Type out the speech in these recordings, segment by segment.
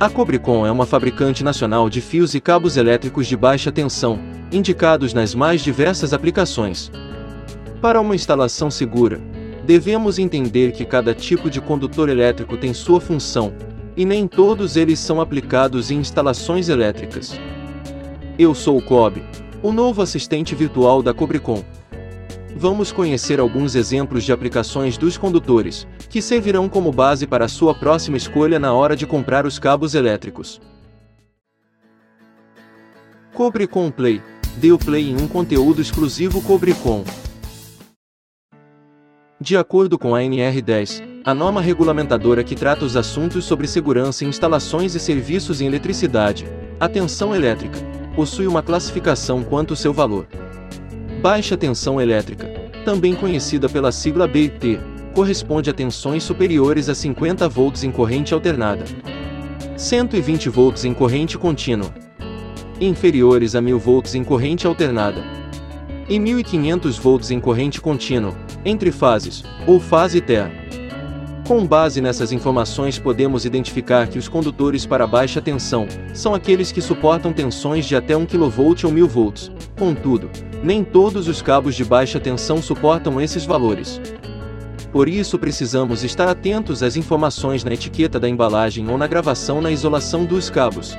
A Cobricom é uma fabricante nacional de fios e cabos elétricos de baixa tensão, indicados nas mais diversas aplicações. Para uma instalação segura, devemos entender que cada tipo de condutor elétrico tem sua função, e nem todos eles são aplicados em instalações elétricas. Eu sou o Cobb, o novo assistente virtual da Cobricom. Vamos conhecer alguns exemplos de aplicações dos condutores, que servirão como base para sua próxima escolha na hora de comprar os cabos elétricos. Cobricom Play. Dê o play em um conteúdo exclusivo Cobricom. De acordo com a NR10, a norma regulamentadora que trata os assuntos sobre segurança em instalações e serviços em eletricidade, a tensão elétrica, possui uma classificação quanto seu valor. Baixa tensão elétrica, também conhecida pela sigla BT, corresponde a tensões superiores a 50 volts em corrente alternada. 120 volts em corrente contínua. Inferiores a 1000 volts em corrente alternada. E 1500 volts em corrente contínua, entre fases, ou fase ter. Com base nessas informações podemos identificar que os condutores para baixa tensão são aqueles que suportam tensões de até 1 kV ou 1000 volts. Contudo, nem todos os cabos de baixa tensão suportam esses valores. Por isso precisamos estar atentos às informações na etiqueta da embalagem ou na gravação na isolação dos cabos.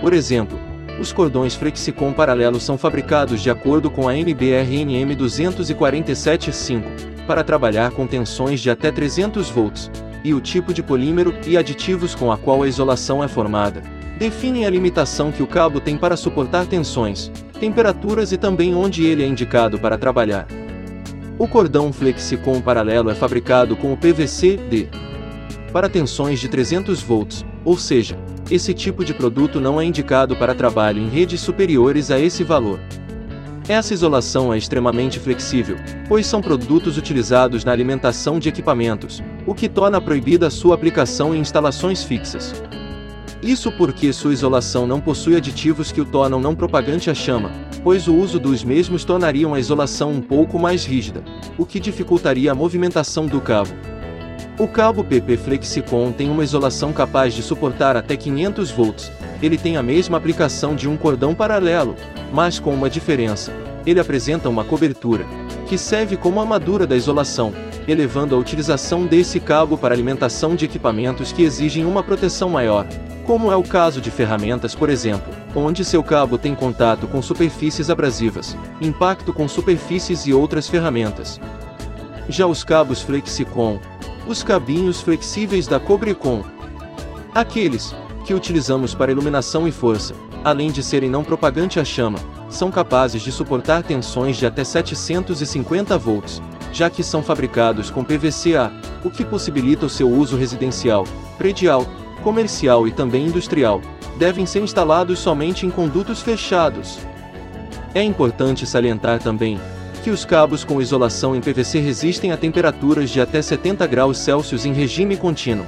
Por exemplo, os cordões Flexicon paralelos são fabricados de acordo com a NBR-NM 247.5, para trabalhar com tensões de até 300 volts, e o tipo de polímero e aditivos com a qual a isolação é formada, definem a limitação que o cabo tem para suportar tensões, temperaturas e também onde ele é indicado para trabalhar. O cordão Flexicon paralelo é fabricado com o PVC-D para tensões de 300 volts, ou seja, esse tipo de produto não é indicado para trabalho em redes superiores a esse valor. Essa isolação é extremamente flexível, pois são produtos utilizados na alimentação de equipamentos, o que torna proibida sua aplicação em instalações fixas. Isso porque sua isolação não possui aditivos que o tornam não propagante à chama, pois o uso dos mesmos tornaria a isolação um pouco mais rígida, o que dificultaria a movimentação do cabo. O cabo PP Flexicon tem uma isolação capaz de suportar até 500 volts. Ele tem a mesma aplicação de um cordão paralelo, mas com uma diferença. Ele apresenta uma cobertura, que serve como armadura da isolação, elevando a utilização desse cabo para alimentação de equipamentos que exigem uma proteção maior, como é o caso de ferramentas, por exemplo, onde seu cabo tem contato com superfícies abrasivas, impacto com superfícies e outras ferramentas. Já os cabos Flexicon, os cabinhos flexíveis da Cobricom. Aqueles que utilizamos para iluminação e força, além de serem não propagante à chama, são capazes de suportar tensões de até 750 volts, já que são fabricados com PVC-A, o que possibilita o seu uso residencial, predial, comercial e também industrial. Devem ser instalados somente em condutos fechados. É importante salientar também que os cabos com isolação em PVC resistem a temperaturas de até 70 graus Celsius em regime contínuo.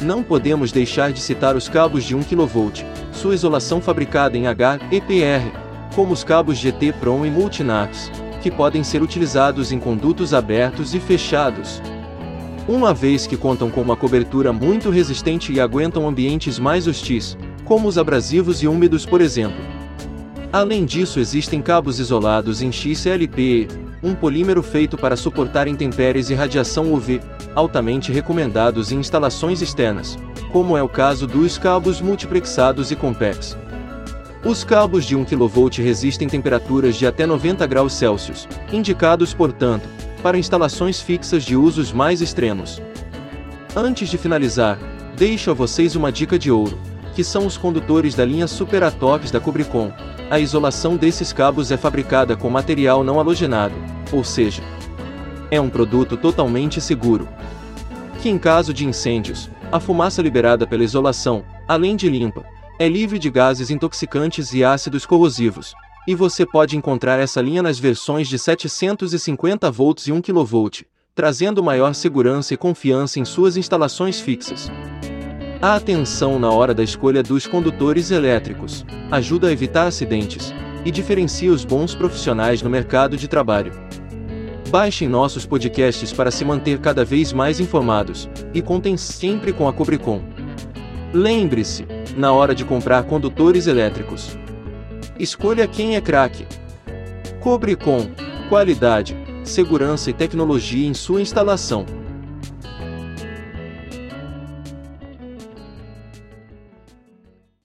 Não podemos deixar de citar os cabos de 1 kV, sua isolação fabricada em HEPR, como os cabos GT Prom e Multinax, que podem ser utilizados em condutos abertos e fechados. Uma vez que contam com uma cobertura muito resistente e aguentam ambientes mais hostis, como os abrasivos e úmidos, por exemplo. Além disso existem cabos isolados em XLPE, um polímero feito para suportar intempéries e radiação UV, altamente recomendados em instalações externas, como é o caso dos cabos multiplexados e Compex. Os cabos de 1 kV resistem temperaturas de até 90 graus Celsius, indicados, portanto, para instalações fixas de usos mais extremos. Antes de finalizar, deixo a vocês uma dica de ouro, que são os condutores da linha Super Atops da Cobricom, a isolação desses cabos é fabricada com material não halogenado, ou seja, é um produto totalmente seguro. Que em caso de incêndios, a fumaça liberada pela isolação, além de limpa, é livre de gases intoxicantes e ácidos corrosivos, e você pode encontrar essa linha nas versões de 750 volts e 1 kV, trazendo maior segurança e confiança em suas instalações fixas. A atenção na hora da escolha dos condutores elétricos ajuda a evitar acidentes e diferencia os bons profissionais no mercado de trabalho. Baixem nossos podcasts para se manter cada vez mais informados e contem sempre com a Cobricom. Lembre-se, na hora de comprar condutores elétricos, escolha quem é craque. Cobre com qualidade, segurança e tecnologia em sua instalação.